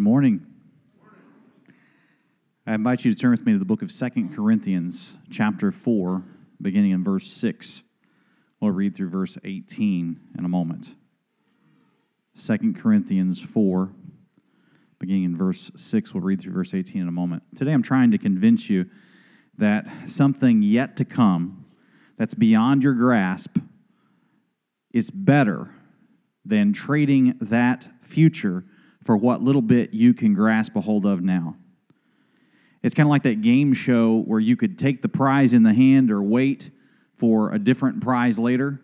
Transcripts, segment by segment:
Good morning. I invite you to turn with me to the book of Second Corinthians, chapter 4, beginning in verse 6. We'll read through verse 18 in a moment. Second Corinthians 4, beginning in verse 6. We'll read through verse 18 in a moment. Today I'm trying to convince you that something yet to come that's beyond your grasp is better than trading that future for what little bit you can grasp a hold of now. It's kind of like that game show where you could take the prize in the hand or wait for a different prize later.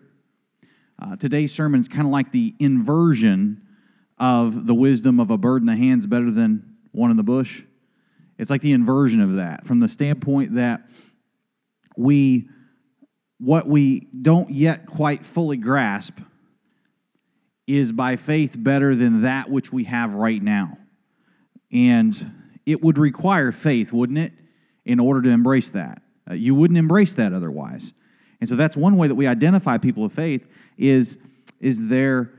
Uh, today's sermon is kind of like the inversion of the wisdom of a bird in the hand is better than one in the bush. It's like the inversion of that from the standpoint that we, what we don't yet quite fully grasp, is by faith better than that which we have right now. And it would require faith, wouldn't it, in order to embrace that? Uh, you wouldn't embrace that otherwise. And so that's one way that we identify people of faith is, is their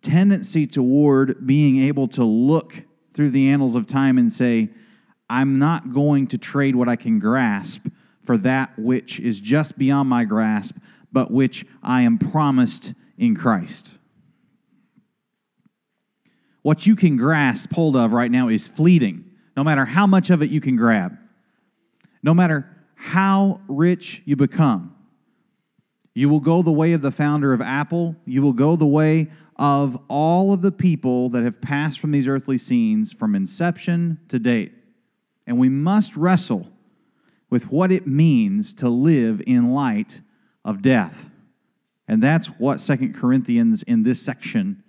tendency toward being able to look through the annals of time and say, I'm not going to trade what I can grasp for that which is just beyond my grasp, but which I am promised in Christ. What you can grasp hold of right now is fleeting, no matter how much of it you can grab, no matter how rich you become. You will go the way of the founder of Apple. You will go the way of all of the people that have passed from these earthly scenes from inception to date. And we must wrestle with what it means to live in light of death. And that's what Second Corinthians in this section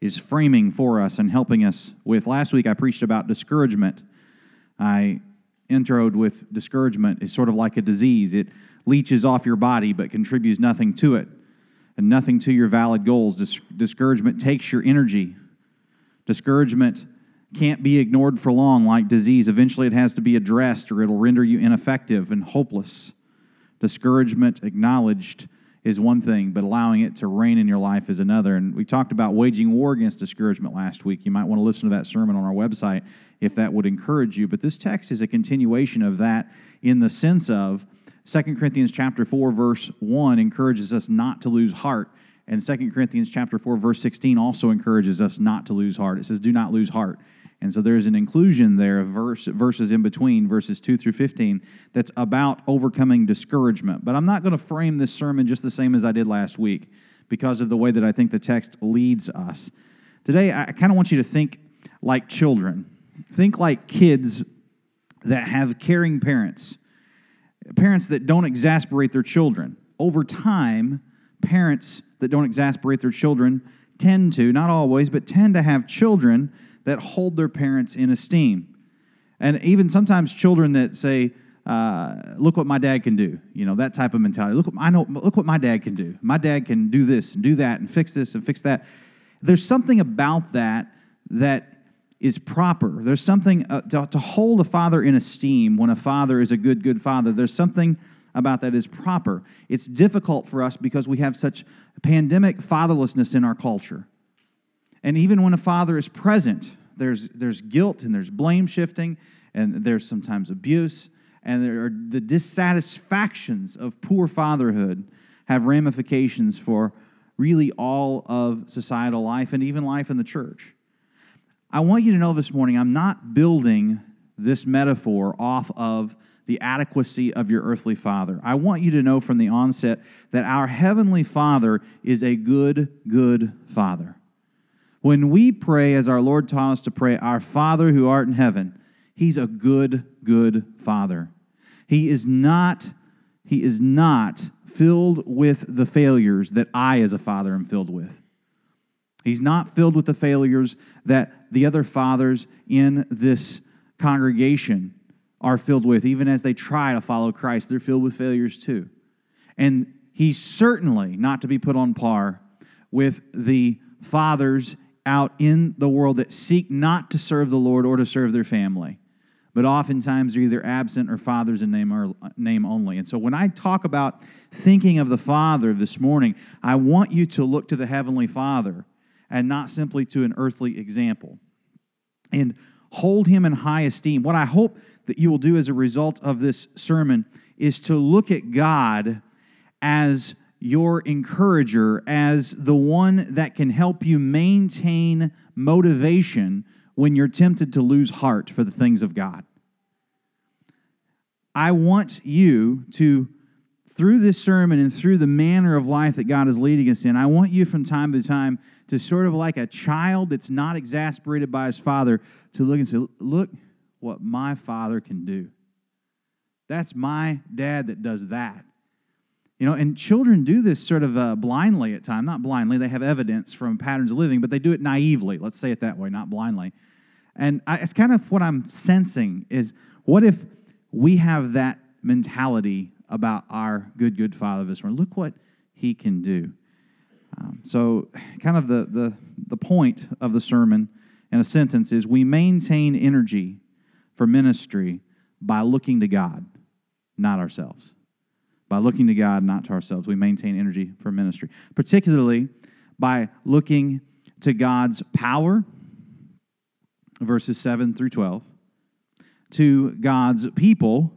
is framing for us and helping us with. Last week I preached about discouragement. I introed with discouragement is sort of like a disease. It leeches off your body but contributes nothing to it and nothing to your valid goals. Dis- discouragement takes your energy. Discouragement can't be ignored for long like disease. Eventually it has to be addressed or it'll render you ineffective and hopeless. Discouragement acknowledged is one thing, but allowing it to reign in your life is another. And we talked about waging war against discouragement last week. You might want to listen to that sermon on our website if that would encourage you. But this text is a continuation of that in the sense of 2 Corinthians chapter 4 verse 1 encourages us not to lose heart. And 2 Corinthians chapter 4 verse 16 also encourages us not to lose heart. It says do not lose heart. And so there's an inclusion there of verse, verses in between, verses 2 through 15, that's about overcoming discouragement. But I'm not going to frame this sermon just the same as I did last week because of the way that I think the text leads us. Today, I kind of want you to think like children. Think like kids that have caring parents, parents that don't exasperate their children. Over time, parents that don't exasperate their children tend to, not always, but tend to have children that hold their parents in esteem. And even sometimes children that say, uh, look what my dad can do. You know, that type of mentality. Look what I know look what my dad can do. My dad can do this and do that and fix this and fix that. There's something about that that is proper. There's something uh, to, to hold a father in esteem when a father is a good, good father. There's something about that is proper. It's difficult for us because we have such pandemic fatherlessness in our culture. And even when a father is present, there's, there's guilt and there's blame shifting and there's sometimes abuse and there are the dissatisfactions of poor fatherhood have ramifications for really all of societal life and even life in the church. I want you to know this morning I'm not building this metaphor off of the adequacy of your earthly father. I want you to know from the onset that our heavenly father is a good, good father. When we pray, as our Lord taught us to pray, Our Father who art in heaven, He's a good, good Father. He is not, He is not filled with the failures that I, as a father, am filled with. He's not filled with the failures that the other fathers in this congregation are filled with, even as they try to follow Christ. They're filled with failures too. And he's certainly not to be put on par with the fathers out in the world that seek not to serve the Lord or to serve their family, but oftentimes are either absent or fathers in name, or, name only. And so when I talk about thinking of the Father this morning, I want you to look to the Heavenly Father and not simply to an earthly example. and hold him in high esteem. What I hope that you will do as a result of this sermon is to look at God as your encourager, as the one that can help you maintain motivation when you're tempted to lose heart for the things of God. I want you to, through this sermon and through the manner of life that God is leading us in, I want you from time to time to sort of like a child that's not exasperated by his father to look and say, Look what my father can do. That's my dad that does that. You know, and children do this sort of uh, blindly at times. Not blindly, they have evidence from patterns of living, but they do it naively. Let's say it that way, not blindly. And I, it's kind of what I'm sensing is what if we have that mentality about our good, good Father this morning? Look what He can do. Um, so, kind of the, the, the point of the sermon in a sentence is we maintain energy for ministry by looking to God, not ourselves. By looking to God, not to ourselves, we maintain energy for ministry, particularly by looking to God's power, verses 7 through 12, to God's people,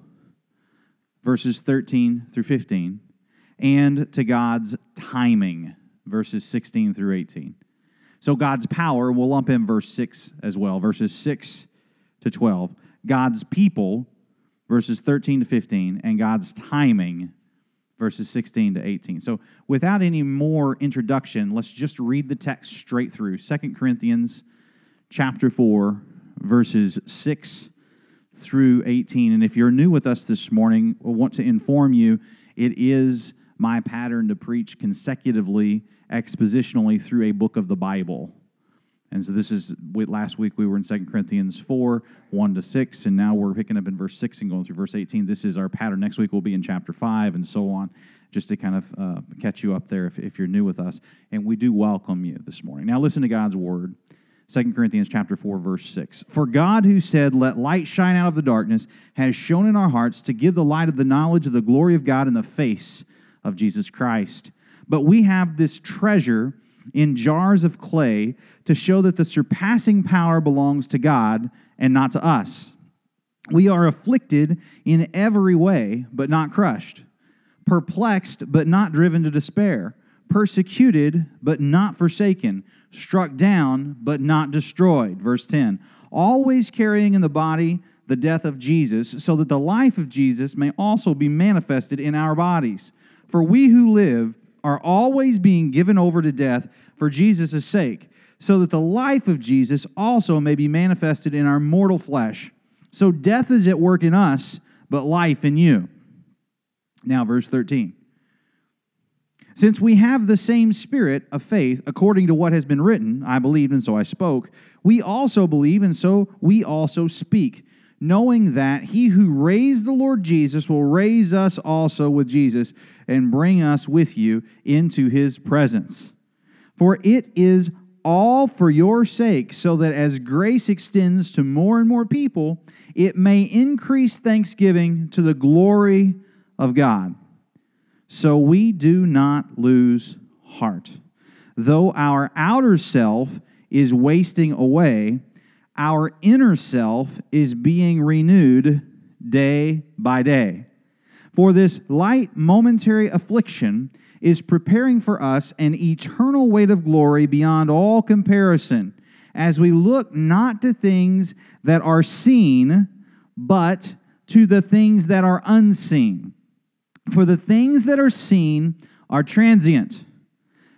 verses 13 through 15, and to God's timing, verses 16 through 18. So God's power, we'll lump in verse 6 as well, verses 6 to 12. God's people, verses 13 to 15, and God's timing, verses 16 to 18. So without any more introduction, let's just read the text straight through. 2 Corinthians chapter 4, verses 6 through 18. And if you're new with us this morning, I want to inform you it is my pattern to preach consecutively, expositionally through a book of the Bible. And so this is last week we were in 2 Corinthians 4, 1 to 6, and now we're picking up in verse 6 and going through verse 18. This is our pattern. Next week we'll be in chapter 5 and so on, just to kind of uh, catch you up there if, if you're new with us. And we do welcome you this morning. Now listen to God's word. 2 Corinthians chapter 4 verse 6. For God who said, "Let light shine out of the darkness," has shown in our hearts to give the light of the knowledge of the glory of God in the face of Jesus Christ. But we have this treasure in jars of clay to show that the surpassing power belongs to God and not to us. We are afflicted in every way, but not crushed, perplexed, but not driven to despair, persecuted, but not forsaken struck down, but not destroyed. Verse 10 Always carrying in the body the death of Jesus, so that the life of Jesus may also be manifested in our bodies. For we who live are always being given over to death for Jesus' sake, so that the life of Jesus also may be manifested in our mortal flesh. So death is at work in us, but life in you. Now, verse 13. Since we have the same spirit of faith, according to what has been written, I believed and so I spoke, we also believe and so we also speak, knowing that he who raised the Lord Jesus will raise us also with Jesus and bring us with you into his presence. For it is all for your sake, so that as grace extends to more and more people, it may increase thanksgiving to the glory of God. So we do not lose heart. Though our outer self is wasting away, our inner self is being renewed day by day. For this light momentary affliction is preparing for us an eternal weight of glory beyond all comparison, as we look not to things that are seen, but to the things that are unseen. For the things that are seen are transient,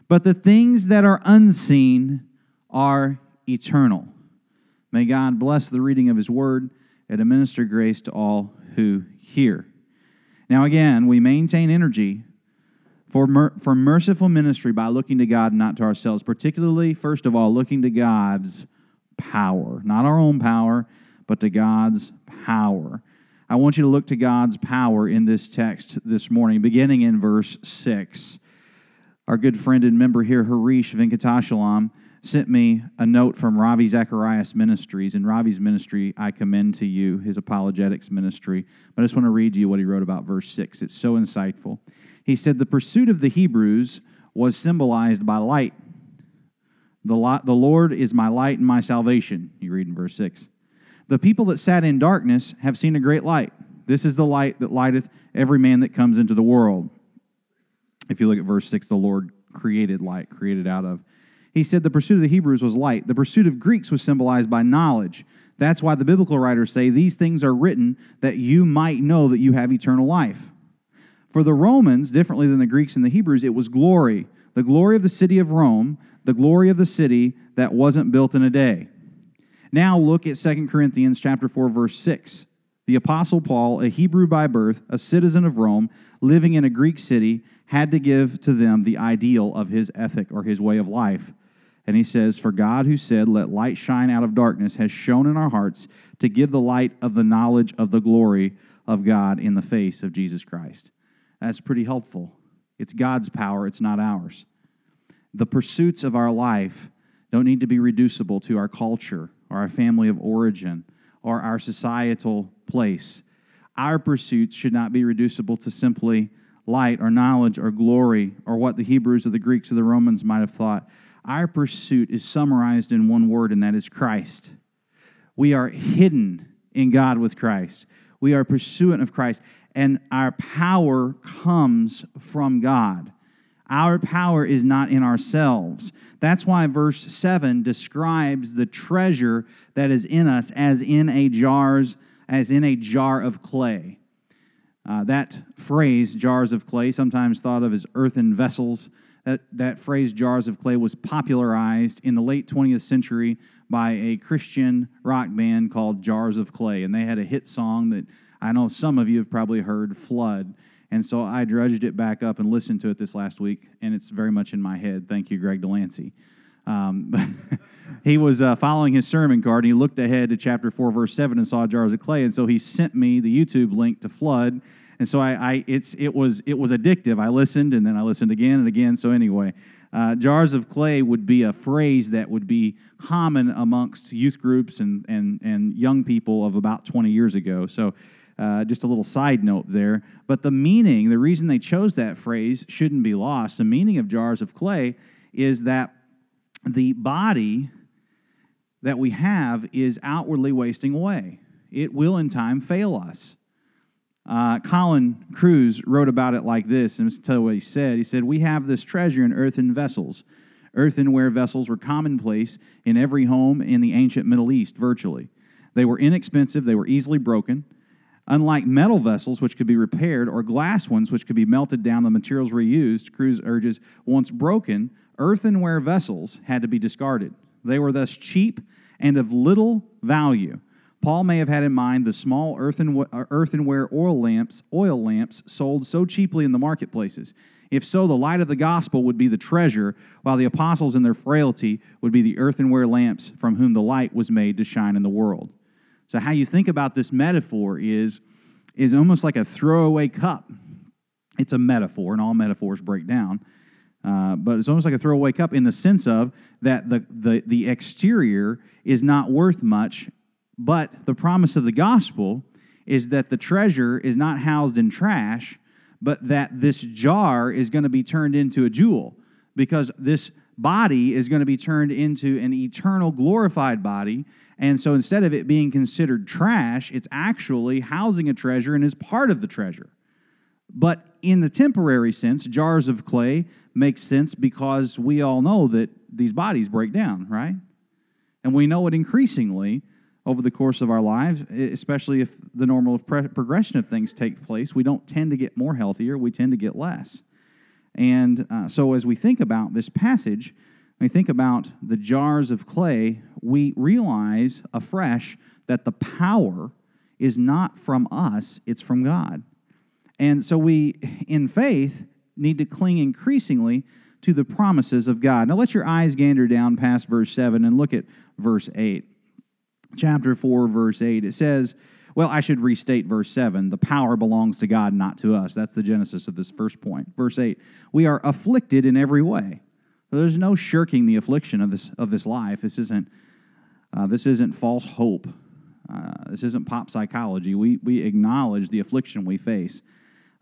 but the things that are unseen are eternal. May God bless the reading of His word and administer grace to all who hear. Now, again, we maintain energy for, mer- for merciful ministry by looking to God, not to ourselves, particularly, first of all, looking to God's power, not our own power, but to God's power. I want you to look to God's power in this text this morning, beginning in verse 6. Our good friend and member here, Harish Venkatachalam, sent me a note from Ravi Zacharias Ministries. In Ravi's ministry, I commend to you his apologetics ministry. But I just want to read to you what he wrote about verse 6. It's so insightful. He said, The pursuit of the Hebrews was symbolized by light. The, the Lord is my light and my salvation, you read in verse 6. The people that sat in darkness have seen a great light. This is the light that lighteth every man that comes into the world. If you look at verse 6, the Lord created light, created out of. He said the pursuit of the Hebrews was light. The pursuit of Greeks was symbolized by knowledge. That's why the biblical writers say these things are written that you might know that you have eternal life. For the Romans, differently than the Greeks and the Hebrews, it was glory. The glory of the city of Rome, the glory of the city that wasn't built in a day. Now look at 2 Corinthians chapter 4 verse 6. The apostle Paul, a Hebrew by birth, a citizen of Rome, living in a Greek city, had to give to them the ideal of his ethic or his way of life. And he says, For God, who said, Let light shine out of darkness, has shone in our hearts to give the light of the knowledge of the glory of God in the face of Jesus Christ. That's pretty helpful. It's God's power, it's not ours. The pursuits of our life don't need to be reducible to our culture or our family of origin or our societal place. Our pursuits should not be reducible to simply light or knowledge or glory or what the Hebrews or the Greeks or the Romans might have thought. Our pursuit is summarized in one word, and that is Christ. We are hidden in God with Christ. We are pursuant of Christ, and our power comes from God. Our power is not in ourselves. That's why verse 7 describes the treasure that is in us as in a jars as in a jar of clay. Uh, that phrase, jars of clay, sometimes thought of as earthen vessels, that, that phrase, jars of clay, was popularized in the late 20th century by a Christian rock band called Jars of Clay. And they had a hit song that I know some of you have probably heard, Flood. And so I drudged it back up and listened to it this last week, and it's very much in my head. Thank you, Greg Delancey. Um, he was uh, following his sermon card, and he looked ahead to chapter 4, verse 7, and saw jars of clay. And so he sent me the YouTube link to Flood. And so I, I it's, it, was, it was addictive. I listened, and then I listened again and again. So anyway, uh, jars of clay would be a phrase that would be common amongst youth groups and, and, and young people of about 20 years ago. So uh, just a little side note there. But the meaning, the reason they chose that phrase shouldn't be lost. The meaning of jars of clay is that the body that we have is outwardly wasting away. It will in time fail us. Uh, Colin Kruse wrote about it like this, and tell you what he said. He said, We have this treasure in earthen vessels. Earthenware vessels were commonplace in every home in the ancient Middle East, virtually. They were inexpensive, they were easily broken. Unlike metal vessels, which could be repaired, or glass ones, which could be melted down, the materials reused, Kruse urges, once broken, earthenware vessels had to be discarded. They were thus cheap and of little value. Paul may have had in mind the small earthen, uh, earthenware oil lamps, oil lamps sold so cheaply in the marketplaces. If so, the light of the gospel would be the treasure, while the apostles in their frailty would be the earthenware lamps from whom the light was made to shine in the world. So, how you think about this metaphor is, is almost like a throwaway cup. It's a metaphor, and all metaphors break down. Uh, but it's almost like a throwaway cup in the sense of that the, the, the exterior is not worth much, but the promise of the gospel is that the treasure is not housed in trash, but that this jar is going to be turned into a jewel because this body is going to be turned into an eternal glorified body. And so instead of it being considered trash, it's actually housing a treasure and is part of the treasure. But in the temporary sense, jars of clay makes sense because we all know that these bodies break down, right? And we know it increasingly over the course of our lives, especially if the normal progression of things take place. We don't tend to get more healthier, we tend to get less. And uh, so, as we think about this passage, we think about the jars of clay, we realize afresh that the power is not from us, it's from God. And so, we, in faith, need to cling increasingly to the promises of God. Now let your eyes gander down past verse 7 and look at verse 8. Chapter 4, verse 8. It says, well, I should restate verse 7. The power belongs to God, not to us. That's the genesis of this first point. Verse 8. We are afflicted in every way. there's no shirking the affliction of this, of this life. This isn't, uh, this isn't false hope. Uh, this isn't pop psychology. We, we acknowledge the affliction we face.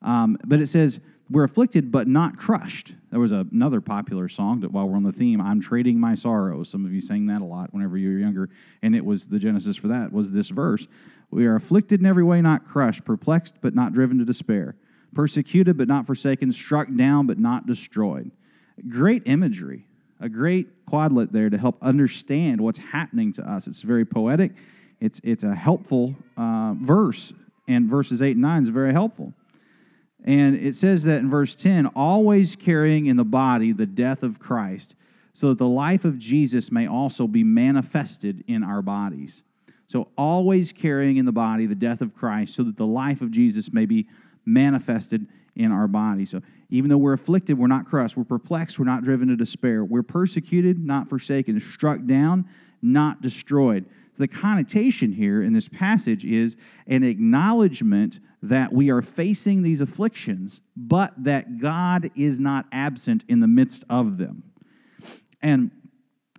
Um, but it says, we're afflicted but not crushed. There was a, another popular song that while we're on the theme, I'm trading my sorrows. Some of you sang that a lot whenever you were younger, and it was the genesis for that was this verse. We are afflicted in every way, not crushed, perplexed but not driven to despair, persecuted but not forsaken, struck down but not destroyed. Great imagery, a great quadlet there to help understand what's happening to us. It's very poetic. It's it's a helpful uh, verse, and verses eight and nine is very helpful. And it says that in verse 10 always carrying in the body the death of Christ, so that the life of Jesus may also be manifested in our bodies. So, always carrying in the body the death of Christ, so that the life of Jesus may be manifested in our body. So, even though we're afflicted, we're not crushed. We're perplexed, we're not driven to despair. We're persecuted, not forsaken. Struck down, not destroyed. The connotation here in this passage is an acknowledgement that we are facing these afflictions, but that God is not absent in the midst of them. And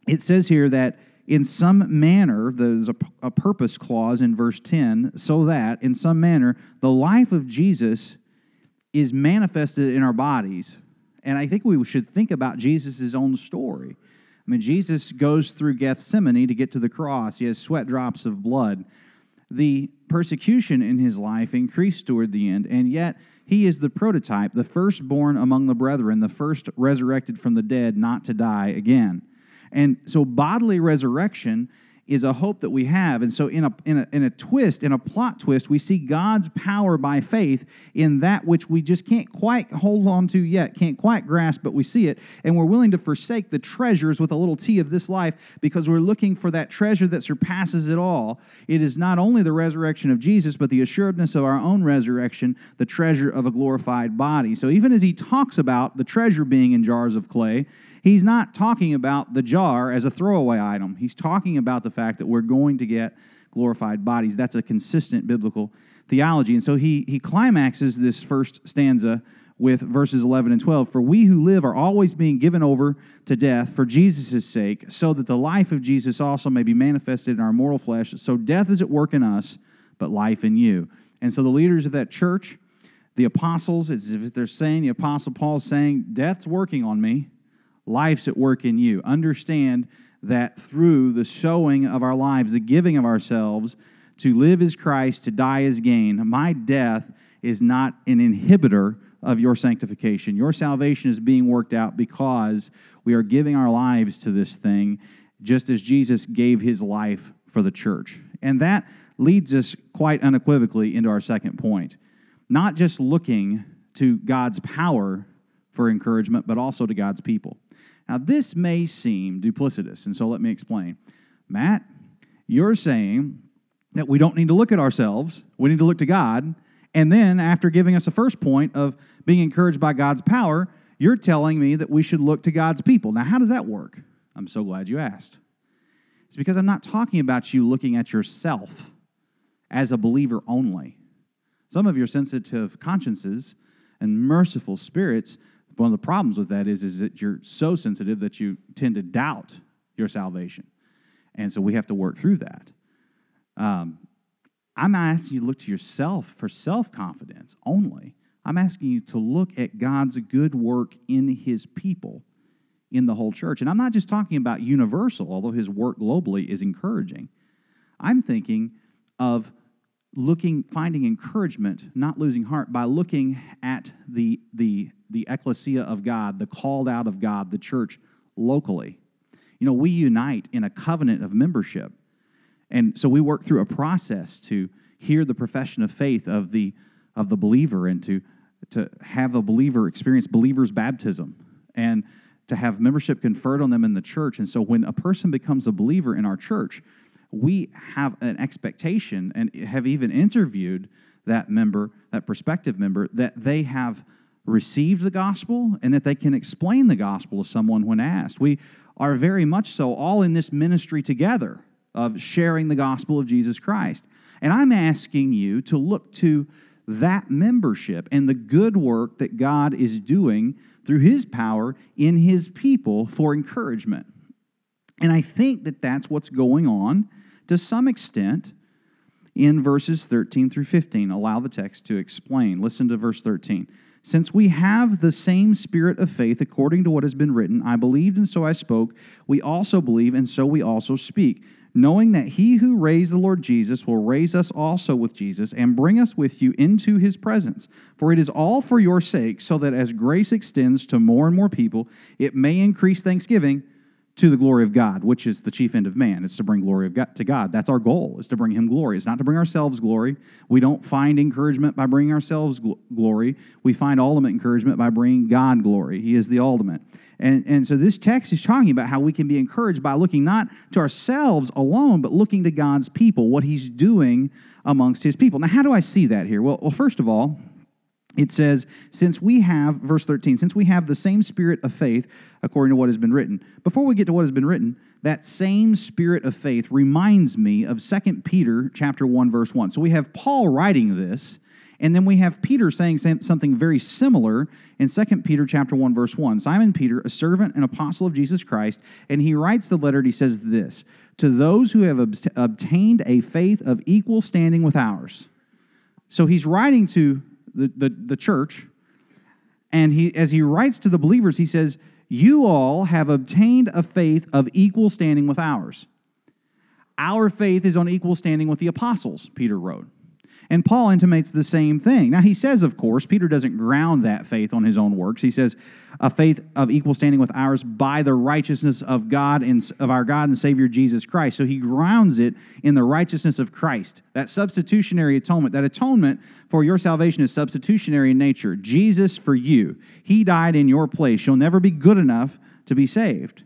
it says here that in some manner, there's a, purpose clause in verse 10, so that in some manner the life of Jesus is manifested in our bodies. And I think we should think about Jesus' own story. I mean, Jesus goes through Gethsemane to get to the cross. He has sweat drops of blood. The persecution in his life increased toward the end, and yet he is the prototype, the firstborn among the brethren, the first resurrected from the dead, not to die again. And so, bodily resurrection is a hope that we have. And so, in a, in, a, in a twist, in a plot twist, we see God's power by faith in that which we just can't quite hold on to yet, can't quite grasp, but we see it. And we're willing to forsake the treasures with a little t of this life because we're looking for that treasure that surpasses it all. It is not only the resurrection of Jesus, but the assuredness of our own resurrection, the treasure of a glorified body. So, even as he talks about the treasure being in jars of clay, he's not talking about the jar as a throwaway item. He's talking about the fact that we're going to get glorified bodies. That's a consistent biblical theology. And so he, he climaxes this first stanza with verses 11 and 12 For we who live are always being given over to death for Jesus' sake, so that the life of Jesus also may be manifested in our mortal flesh. So death is at work in us, but life in you. And so the leaders of that church, the apostles, as if they're saying, the apostle Paul's saying, Death's working on me life's at work in you. Understand that through the showing of our lives, the giving of ourselves, to live as Christ, to die as gain, my death is not an inhibitor of your sanctification. Your salvation is being worked out because we are giving our lives to this thing, just as Jesus gave his life for the church. And that leads us quite unequivocally into our second point. Not just looking to God's power for encouragement, but also to God's people. Now, this may seem duplicitous, and so let me explain. Matt, you're saying that we don't need to look at ourselves, we need to look to God. And then, after giving us a first point of being encouraged by God's power, you're telling me that we should look to God's people. Now, how does that work? I'm so glad you asked. It's because I'm not talking about you looking at yourself as a believer only. Some of your sensitive consciences and merciful spirits one of the problems with that is, is that you're so sensitive that you tend to doubt your salvation. And so we have to work through that. Um, I'm not asking you to look to yourself for self confidence only. I'm asking you to look at God's good work in his people, in the whole church. And I'm not just talking about universal, although his work globally is encouraging. I'm thinking of looking finding encouragement not losing heart by looking at the the the ecclesia of god the called out of god the church locally. You know we unite in a covenant of membership. And so we work through a process to hear the profession of faith of the of the believer and to to have a believer experience believer's baptism and to have membership conferred on them in the church. And so when a person becomes a believer in our church we have an expectation and have even interviewed that member, that prospective member, that they have received the gospel and that they can explain the gospel to someone when asked. We are very much so all in this ministry together of sharing the gospel of Jesus Christ. And I'm asking you to look to that membership and the good work that God is doing through his power in his people for encouragement. And I think that that's what's going on to some extent in verses 13 through 15. Allow the text to explain. Listen to verse 13. Since we have the same spirit of faith according to what has been written, I believed and so I spoke, we also believe and so we also speak, knowing that he who raised the Lord Jesus will raise us also with Jesus and bring us with you into his presence. For it is all for your sake, so that as grace extends to more and more people, it may increase thanksgiving to the glory of God, which is the chief end of man. is to bring glory of God, to God. That's our goal, is to bring him glory. It's not to bring ourselves glory. We don't find encouragement by bringing ourselves gl- glory. We find ultimate encouragement by bringing God glory. He is the ultimate. And, and so this text is talking about how we can be encouraged by looking not to ourselves alone, but looking to God's people, what he's doing amongst his people. Now, how do I see that here? Well, well first of all, it says, since we have, verse 13, since we have the same spirit of faith according to what has been written. Before we get to what has been written, that same spirit of faith reminds me of 2 Peter chapter 1, verse 1. So we have Paul writing this, and then we have Peter saying something very similar in 2 Peter chapter 1, verse 1. Simon Peter, a servant and apostle of Jesus Christ, and he writes the letter, and he says this to those who have obtained a faith of equal standing with ours. So he's writing to the, the, the church. And he, as he writes to the believers, he says, You all have obtained a faith of equal standing with ours. Our faith is on equal standing with the apostles, Peter wrote. And Paul intimates the same thing. Now, he says, of course, Peter doesn't ground that faith on his own works. He says, a faith of equal standing with ours by the righteousness of God and of our God and Savior Jesus Christ. So he grounds it in the righteousness of Christ. That substitutionary atonement, that atonement for your salvation is substitutionary in nature. Jesus for you. He died in your place. You'll never be good enough to be saved.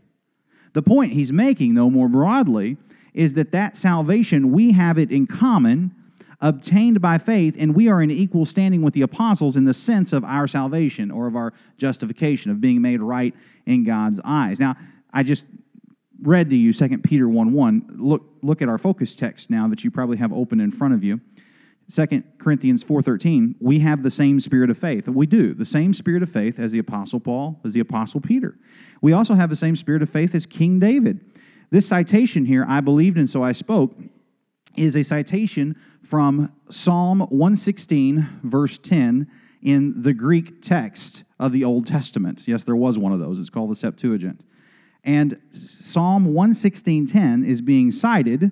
The point he's making, though, more broadly, is that that salvation, we have it in common obtained by faith, and we are in equal standing with the apostles in the sense of our salvation or of our justification, of being made right in God's eyes. Now, I just read to you 2 Peter 1 1. Look, look at our focus text now that you probably have open in front of you. 2 Corinthians 4:13, we have the same spirit of faith. We do, the same spirit of faith as the apostle Paul, as the apostle Peter. We also have the same spirit of faith as King David. This citation here, I believed and so I spoke, is a citation from Psalm 116, verse 10, in the Greek text of the Old Testament. Yes, there was one of those. It's called the Septuagint. And Psalm 116:10 is being cited,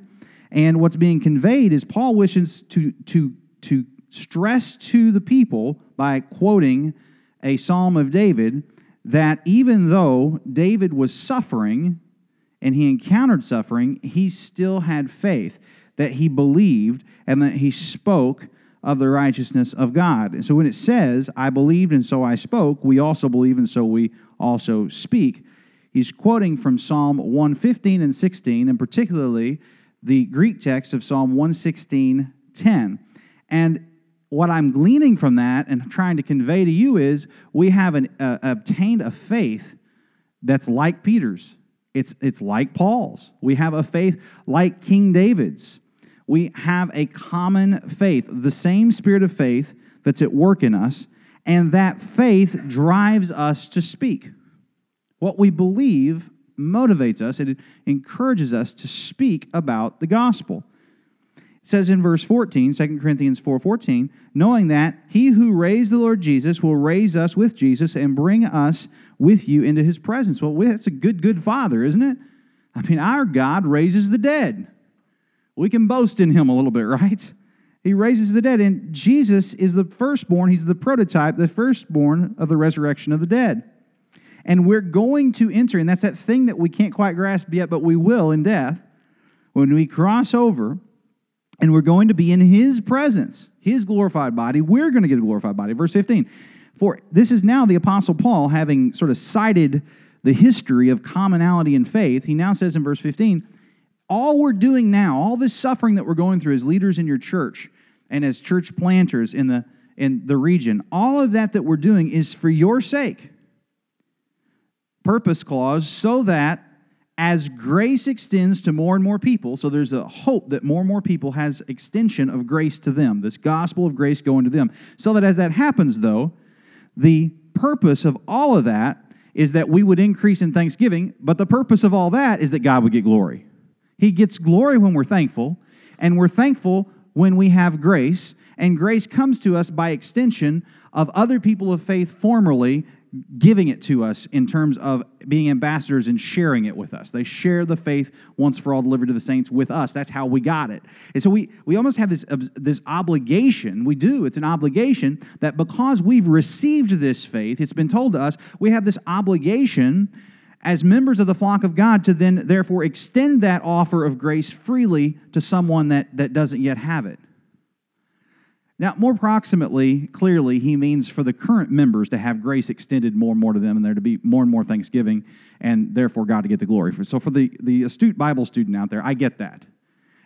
and what's being conveyed is Paul wishes to, to, to stress to the people by quoting a psalm of David that even though David was suffering and he encountered suffering, he still had faith that he believed and that he spoke of the righteousness of God. And so when it says, I believed and so I spoke, we also believe and so we also speak. He's quoting from Psalm 115 and 16, and particularly the Greek text of Psalm 116 10. And what I'm gleaning from that and trying to convey to you is we have an, uh, obtained a faith that's like Peter's. It's, it's like Paul's. We have a faith like King David's we have a common faith, the same spirit of faith that's at work in us, and that faith drives us to speak. What we believe motivates us, it encourages us to speak about the gospel. It says in verse 14, 2 Corinthians 4:14, knowing that he who raised the Lord Jesus will raise us with Jesus and bring us with you into his presence. Well, that's a good, good father, isn't it? I mean, our God raises the dead we can boast in him a little bit, right? He raises the dead, and Jesus is the firstborn. He's the prototype, the firstborn of the resurrection of the dead. And we're going to enter, and that's that thing that we can't quite grasp yet, but we will in death. When we cross over, and we're going to be in his presence, his glorified body, we're going to get a glorified body. Verse 15. For this is now the Apostle Paul, having sort of cited the history of commonality in faith, he now says in verse 15, all we're doing now, all this suffering that we're going through as leaders in your church and as church planters in the, in the region, all of that that we're doing is for your sake. Purpose clause, so that as grace extends to more and more people, so there's a hope that more and more people has extension of grace to them, this gospel of grace going to them. So that as that happens, though, the purpose of all of that is that we would increase in thanksgiving, but the purpose of all that is that God would get glory. He gets glory when we're thankful, and we're thankful when we have grace, and grace comes to us by extension of other people of faith formerly giving it to us in terms of being ambassadors and sharing it with us. They share the faith once for all delivered to the saints with us. That's how we got it. And so we, we almost have this, this obligation. We do. It's an obligation that because we've received this faith, it's been told to us, we have this obligation as members of the flock of God to then therefore extend that offer of grace freely to someone that, that doesn't yet have it. Now, more proximately, clearly, he means for the current members to have grace extended more and more to them and there to be more and more thanksgiving and therefore God to get the glory. So, for the, the astute Bible student out there, I get that.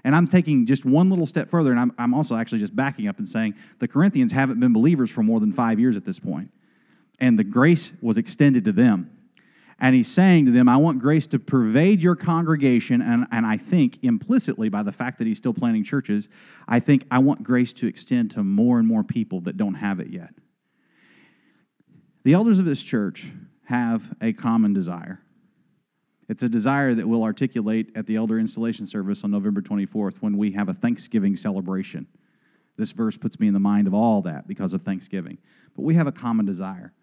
And I'm taking just one little step further, and I'm, I'm also actually just backing up and saying the Corinthians haven't been believers for more than five years at this point, and the grace was extended to them. And he's saying to them, I want grace to pervade your congregation. And, and I think implicitly, by the fact that he's still planting churches, I think I want grace to extend to more and more people that don't have it yet. The elders of this church have a common desire. It's a desire that we'll articulate at the elder installation service on November 24th when we have a Thanksgiving celebration. This verse puts me in the mind of all that because of Thanksgiving. But we have a common desire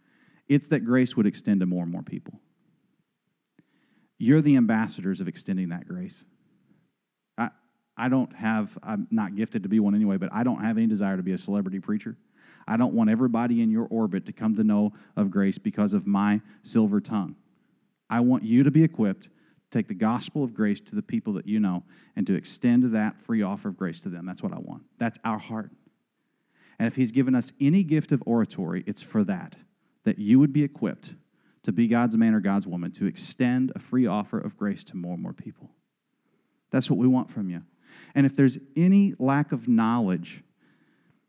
it's that grace would extend to more and more people. You're the ambassadors of extending that grace. I, I don't have, I'm not gifted to be one anyway, but I don't have any desire to be a celebrity preacher. I don't want everybody in your orbit to come to know of grace because of my silver tongue. I want you to be equipped to take the gospel of grace to the people that you know and to extend that free offer of grace to them. That's what I want. That's our heart. And if He's given us any gift of oratory, it's for that, that you would be equipped to be God's man or God's woman, to extend a free offer of grace to more and more people. That's what we want from you. And if there's any lack of knowledge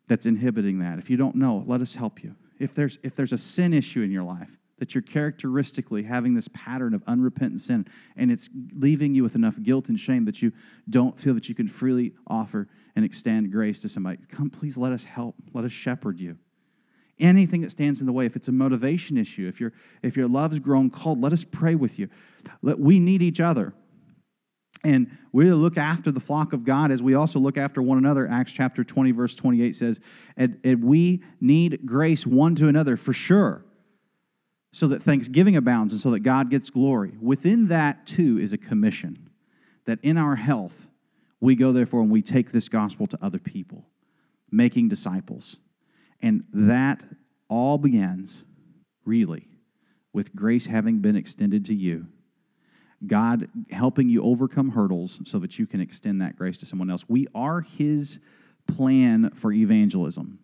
that's inhibiting that, if you don't know, let us help you. If there's, if there's a sin issue in your life, that you're characteristically having this pattern of unrepentant sin and it's leaving you with enough guilt and shame that you don't feel that you can freely offer and extend grace to somebody, come please let us help. Let us shepherd you anything that stands in the way. If it's a motivation issue if your if your love's grown cold let us pray with you. Let, we need each other. And we look after the flock of god as we also look after one another. Acts chapter 20 verse 28 says and, and we need grace one to another for sure so that thanksgiving abounds and so that god gets glory. Within that too is a commission that in our health we go therefore and we take this gospel to other people making disciples and that all begins, really, with grace having been extended to you. God helping you overcome hurdles so that you can extend that grace to someone else. We are His plan for evangelism.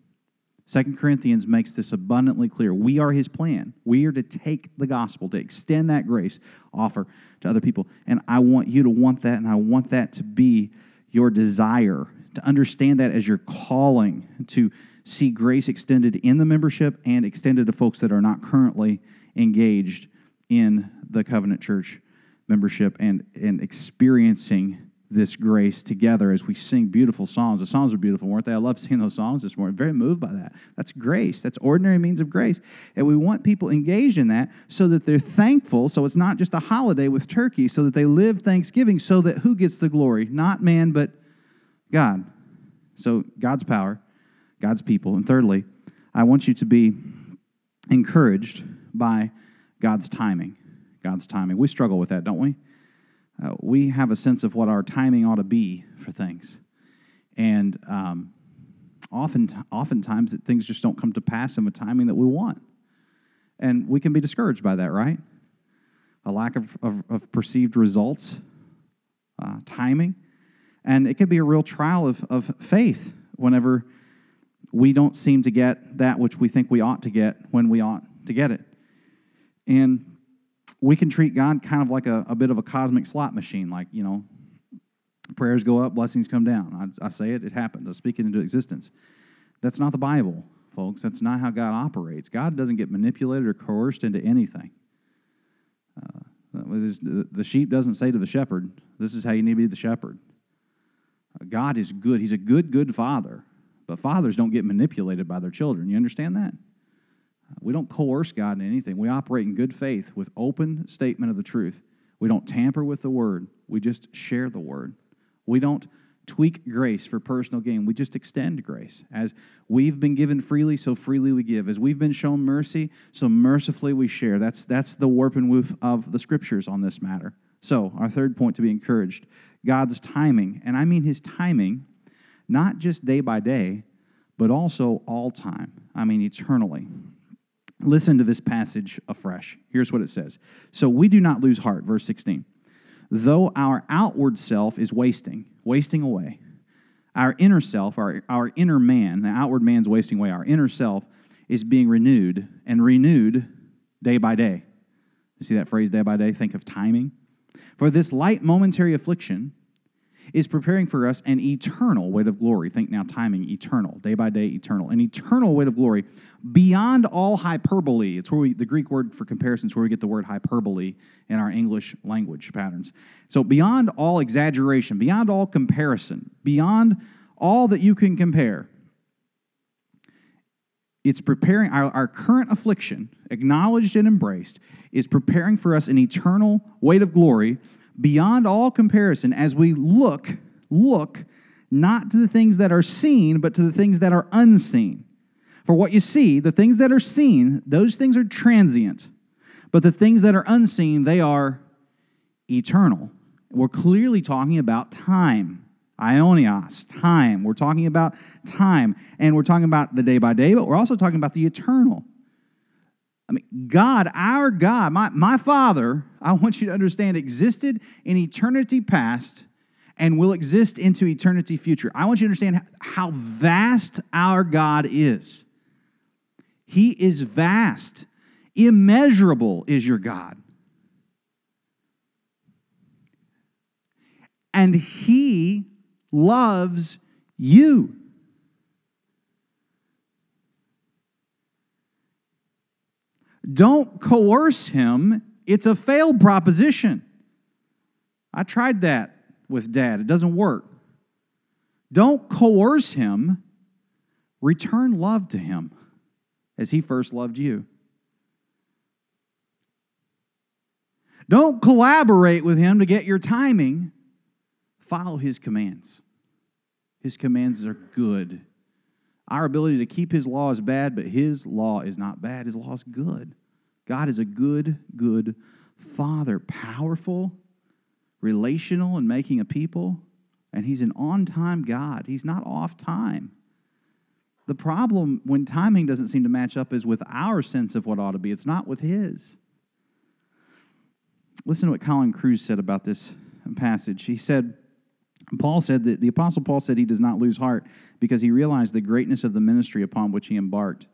Second Corinthians makes this abundantly clear. We are his plan. We are to take the gospel, to extend that grace offer to other people. And I want you to want that, and I want that to be your desire, to understand that as your calling, to see grace extended in the membership and extended to folks that are not currently engaged in the covenant church membership and, and experiencing this grace together as we sing beautiful songs. The songs are beautiful, weren't they? I love singing those songs this morning. Very moved by that. That's grace. That's ordinary means of grace. And we want people engaged in that so that they're thankful. So it's not just a holiday with turkey, so that they live Thanksgiving so that who gets the glory? Not man, but God. So God's power God's people. And thirdly, I want you to be encouraged by God's timing. God's timing. We struggle with that, don't we? Uh, we have a sense of what our timing ought to be for things. And um, often, oftentimes, things just don't come to pass in the timing that we want. And we can be discouraged by that, right? A lack of, of, of perceived results, uh, timing. And it could be a real trial of, of faith whenever we don't seem to get that which we think we ought to get when we ought to get it. And we can treat God kind of like a, a bit of a cosmic slot machine, like, you know, prayers go up, blessings come down. I, I say it, it happens. I speak it into existence. That's not the Bible, folks. That's not how God operates. God doesn't get manipulated or coerced into anything. Uh, the sheep doesn't say to the shepherd, This is how you need to be the shepherd. God is good. He's a good, good father. But fathers don't get manipulated by their children. You understand that? We don't coerce God in anything. We operate in good faith with open statement of the truth. We don't tamper with the word. We just share the word. We don't tweak grace for personal gain. We just extend grace. As we've been given freely, so freely we give. As we've been shown mercy, so mercifully we share. That's, that's the warp and woof of the scriptures on this matter. So, our third point to be encouraged God's timing. And I mean his timing, not just day by day, but also all time. I mean eternally. Listen to this passage afresh. Here's what it says So we do not lose heart, verse 16. Though our outward self is wasting, wasting away, our inner self, our, our inner man, the outward man's wasting away, our inner self is being renewed and renewed day by day. You see that phrase, day by day? Think of timing. For this light momentary affliction, is preparing for us an eternal weight of glory. Think now, timing, eternal, day by day, eternal. An eternal weight of glory beyond all hyperbole. It's where we, the Greek word for comparison is where we get the word hyperbole in our English language patterns. So, beyond all exaggeration, beyond all comparison, beyond all that you can compare, it's preparing our, our current affliction, acknowledged and embraced, is preparing for us an eternal weight of glory beyond all comparison as we look, look not to the things that are seen, but to the things that are unseen. For what you see, the things that are seen, those things are transient. But the things that are unseen, they are eternal. We're clearly talking about time. aionios, time. We're talking about time. And we're talking about the day by day, but we're also talking about the eternal. I mean, God, our God, my, my Father, I want you to understand, existed in eternity past and will exist into eternity future. I want you to understand how vast our God is. He is vast, immeasurable is your God. And He loves you. Don't coerce him. It's a failed proposition. I tried that with dad, it doesn't work. Don't coerce him. Return love to him as he first loved you. Don't collaborate with him to get your timing. Follow his commands. His commands are good. Our ability to keep his law is bad, but his law is not bad. His law is good. God is a good, good father, powerful, relational, and making a people. And he's an on time God. He's not off time. The problem when timing doesn't seem to match up is with our sense of what ought to be, it's not with his. Listen to what Colin Kruse said about this passage. He said, Paul said that the Apostle Paul said he does not lose heart because he realized the greatness of the ministry upon which he embarked.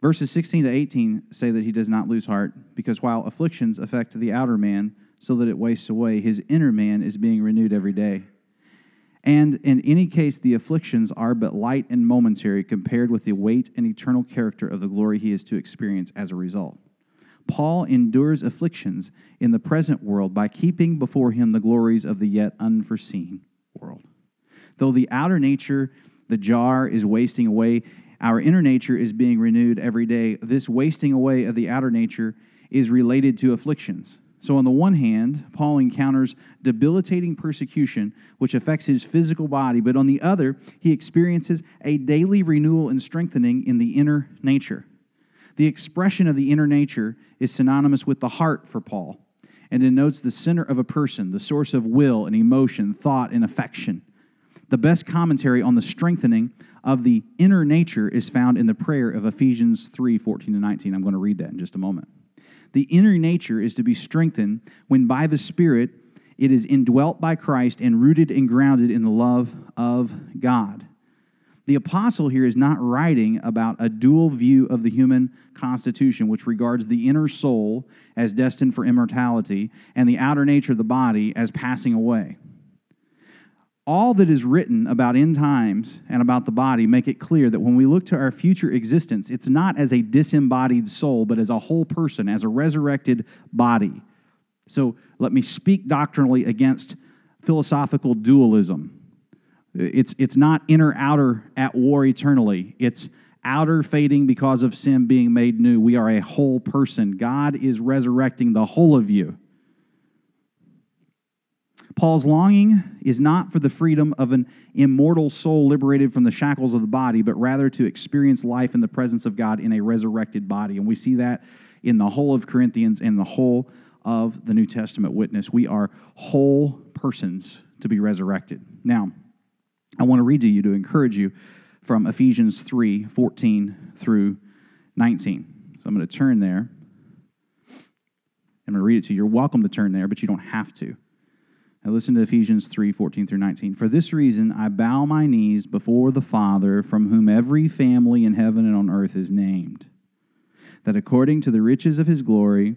Verses 16 to 18 say that he does not lose heart because while afflictions affect the outer man so that it wastes away, his inner man is being renewed every day. And in any case, the afflictions are but light and momentary compared with the weight and eternal character of the glory he is to experience as a result. Paul endures afflictions in the present world by keeping before him the glories of the yet unforeseen world. Though the outer nature, the jar, is wasting away, our inner nature is being renewed every day. This wasting away of the outer nature is related to afflictions. So, on the one hand, Paul encounters debilitating persecution, which affects his physical body, but on the other, he experiences a daily renewal and strengthening in the inner nature. The expression of the inner nature is synonymous with the heart for Paul and denotes the center of a person, the source of will and emotion, thought, and affection. The best commentary on the strengthening of the inner nature is found in the prayer of Ephesians 3 14 to 19. I'm going to read that in just a moment. The inner nature is to be strengthened when by the Spirit it is indwelt by Christ and rooted and grounded in the love of God. The apostle here is not writing about a dual view of the human constitution, which regards the inner soul as destined for immortality and the outer nature of the body as passing away. All that is written about end times and about the body make it clear that when we look to our future existence, it's not as a disembodied soul, but as a whole person, as a resurrected body. So let me speak doctrinally against philosophical dualism it's, it's not inner outer at war eternally. It's outer fading because of sin being made new. We are a whole person. God is resurrecting the whole of you. Paul's longing is not for the freedom of an immortal soul liberated from the shackles of the body, but rather to experience life in the presence of God in a resurrected body. And we see that in the whole of Corinthians and the whole of the New Testament witness. We are whole persons to be resurrected. Now, I want to read to you to encourage you from Ephesians 3 14 through 19. So I'm going to turn there. I'm going to read it to you. You're welcome to turn there, but you don't have to. Now listen to Ephesians 3 14 through 19. For this reason, I bow my knees before the Father, from whom every family in heaven and on earth is named, that according to the riches of his glory,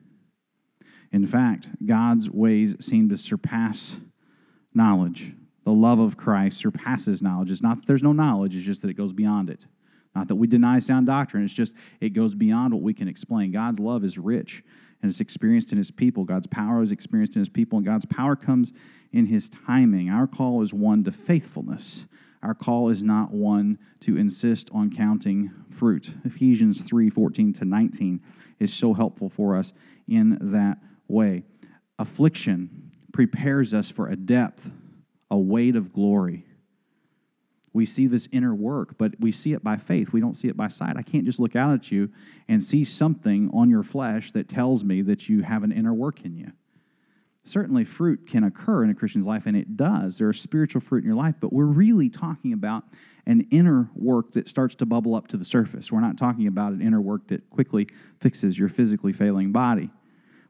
In fact, God's ways seem to surpass knowledge. The love of Christ surpasses knowledge. It's not that there's no knowledge, it's just that it goes beyond it. Not that we deny sound doctrine, it's just it goes beyond what we can explain. God's love is rich and it's experienced in his people. God's power is experienced in his people, and God's power comes in his timing. Our call is one to faithfulness. Our call is not one to insist on counting fruit. Ephesians 3 14 to 19 is so helpful for us in that way. Affliction prepares us for a depth, a weight of glory. We see this inner work, but we see it by faith. We don't see it by sight. I can't just look out at you and see something on your flesh that tells me that you have an inner work in you. Certainly, fruit can occur in a Christian's life, and it does. There are spiritual fruit in your life, but we're really talking about an inner work that starts to bubble up to the surface. We're not talking about an inner work that quickly fixes your physically failing body.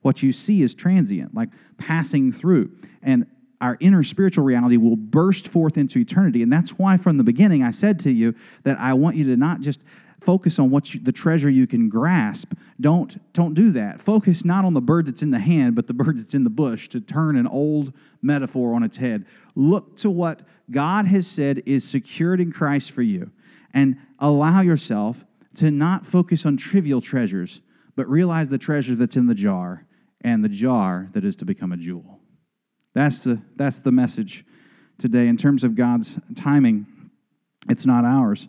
What you see is transient, like passing through. And our inner spiritual reality will burst forth into eternity. And that's why from the beginning I said to you that I want you to not just focus on what you, the treasure you can grasp. Don't, don't do that. Focus not on the bird that's in the hand, but the bird that's in the bush, to turn an old metaphor on its head. Look to what God has said is secured in Christ for you, and allow yourself to not focus on trivial treasures, but realize the treasure that's in the jar and the jar that is to become a jewel. That's the, that's the message today. In terms of God's timing, it's not ours.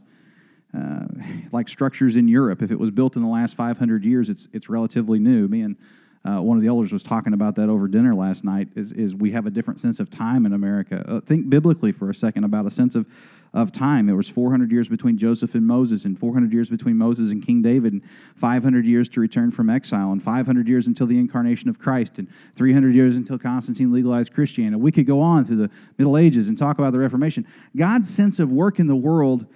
Uh, like structures in Europe, if it was built in the last 500 years, it's, it's relatively new. Me and uh, one of the elders was talking about that over dinner last night. Is, is we have a different sense of time in America. Uh, think biblically for a second about a sense of of time. It was 400 years between Joseph and Moses, and 400 years between Moses and King David, and 500 years to return from exile, and 500 years until the incarnation of Christ, and 300 years until Constantine legalized Christianity. We could go on through the Middle Ages and talk about the Reformation. God's sense of work in the world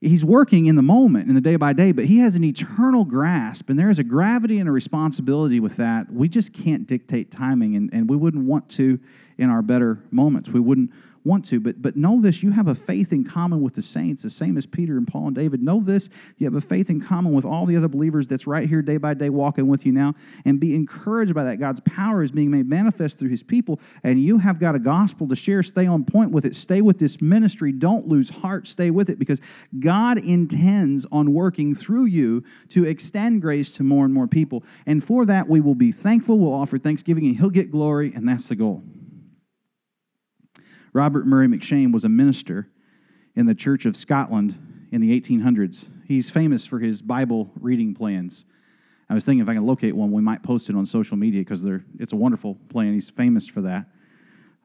he's working in the moment in the day by day but he has an eternal grasp and there is a gravity and a responsibility with that. We just can't dictate timing and, and we wouldn't want to in our better moments. We wouldn't want to. But, but know this you have a faith in common with the saints, the same as Peter and Paul and David. Know this you have a faith in common with all the other believers that's right here day by day walking with you now. And be encouraged by that. God's power is being made manifest through his people. And you have got a gospel to share. Stay on point with it. Stay with this ministry. Don't lose heart. Stay with it because God intends on working through you to extend grace to more and more people. And for that, we will be thankful. We'll offer thanksgiving and he'll get glory. And that's the goal. Robert Murray M'Cheyne was a minister in the Church of Scotland in the 1800s. He's famous for his Bible reading plans. I was thinking if I can locate one, we might post it on social media because it's a wonderful plan. He's famous for that.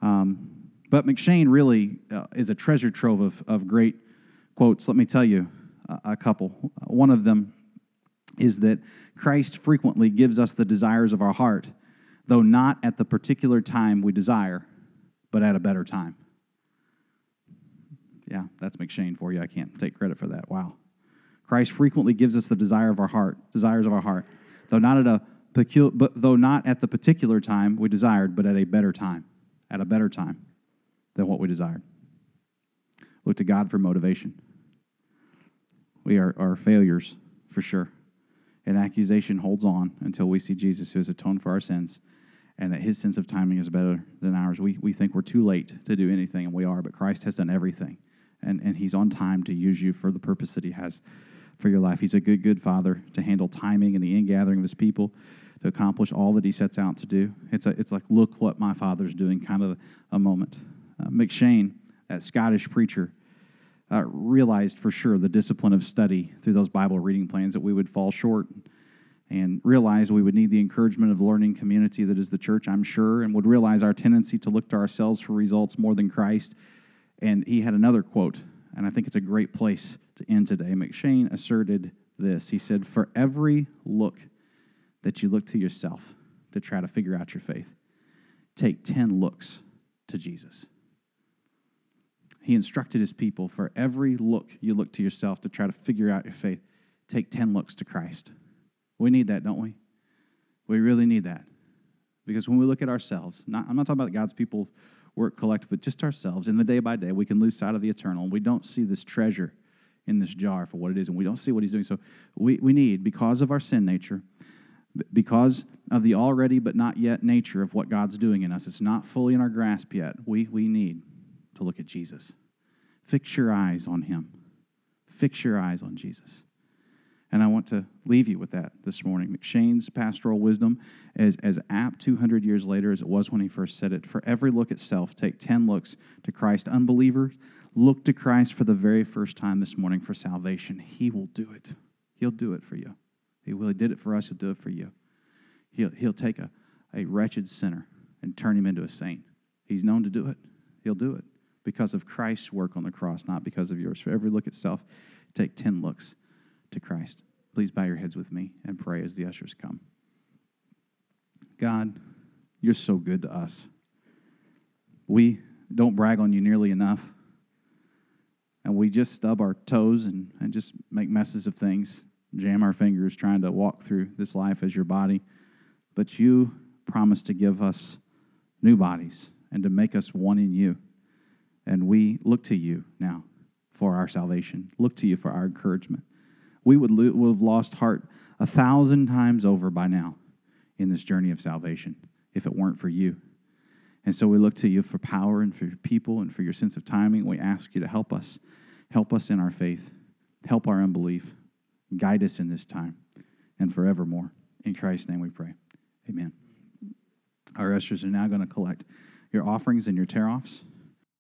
Um, but M'Cheyne really uh, is a treasure trove of, of great quotes. Let me tell you a, a couple. One of them is that Christ frequently gives us the desires of our heart, though not at the particular time we desire, but at a better time. Yeah, that's M'Cheyne for you. I can't take credit for that. Wow. Christ frequently gives us the desire of our heart, desires of our heart, though not at a peculiar, but though not at the particular time we desired, but at a better time, at a better time than what we desired. Look to God for motivation. We are, are failures for sure. And accusation holds on until we see Jesus who has atoned for our sins and that his sense of timing is better than ours. We, we think we're too late to do anything, and we are, but Christ has done everything. And, and he's on time to use you for the purpose that he has for your life. He's a good, good father to handle timing and the ingathering of his people to accomplish all that he sets out to do. It's, a, it's like, look what my father's doing, kind of a moment. Uh, M'Cheyne, that Scottish preacher, uh, realized for sure the discipline of study through those Bible reading plans that we would fall short and realize we would need the encouragement of the learning community that is the church, I'm sure, and would realize our tendency to look to ourselves for results more than Christ. And he had another quote, and I think it's a great place to end today. M'Cheyne asserted this He said, For every look that you look to yourself to try to figure out your faith, take 10 looks to Jesus. He instructed his people for every look you look to yourself to try to figure out your faith, take 10 looks to Christ. We need that, don't we? We really need that. Because when we look at ourselves, not, I'm not talking about God's people work collective, but just ourselves, in the day by day, we can lose sight of the eternal. We don't see this treasure in this jar for what it is, and we don't see what He's doing. So we, we need, because of our sin nature, because of the already but not yet nature of what God's doing in us, it's not fully in our grasp yet. We, we need to look at Jesus. Fix your eyes on Him. Fix your eyes on Jesus. And I want to leave you with that this morning. M'Cheyne's pastoral wisdom is as apt 200 years later as it was when he first said it. For every look at self, take 10 looks to Christ. Unbelievers, look to Christ for the very first time this morning for salvation. He will do it. He'll do it for you. He will. He did it for us. He'll do it for you. He'll, he'll take a, a wretched sinner and turn him into a saint. He's known to do it. He'll do it because of Christ's work on the cross, not because of yours. For every look at self, take 10 looks to Christ. Please bow your heads with me and pray as the ushers come. God, you're so good to us. We don't brag on you nearly enough. And we just stub our toes and, and just make messes of things, jam our fingers trying to walk through this life as your body. But you promise to give us new bodies and to make us one in you. And we look to you now for our salvation, look to you for our encouragement we would, lo- would have lost heart a thousand times over by now in this journey of salvation if it weren't for you. And so we look to you for power and for your people and for your sense of timing. We ask you to help us. Help us in our faith. Help our unbelief. Guide us in this time and forevermore. In Christ's name we pray. Amen. Our ushers are now going to collect your offerings and your tear offs.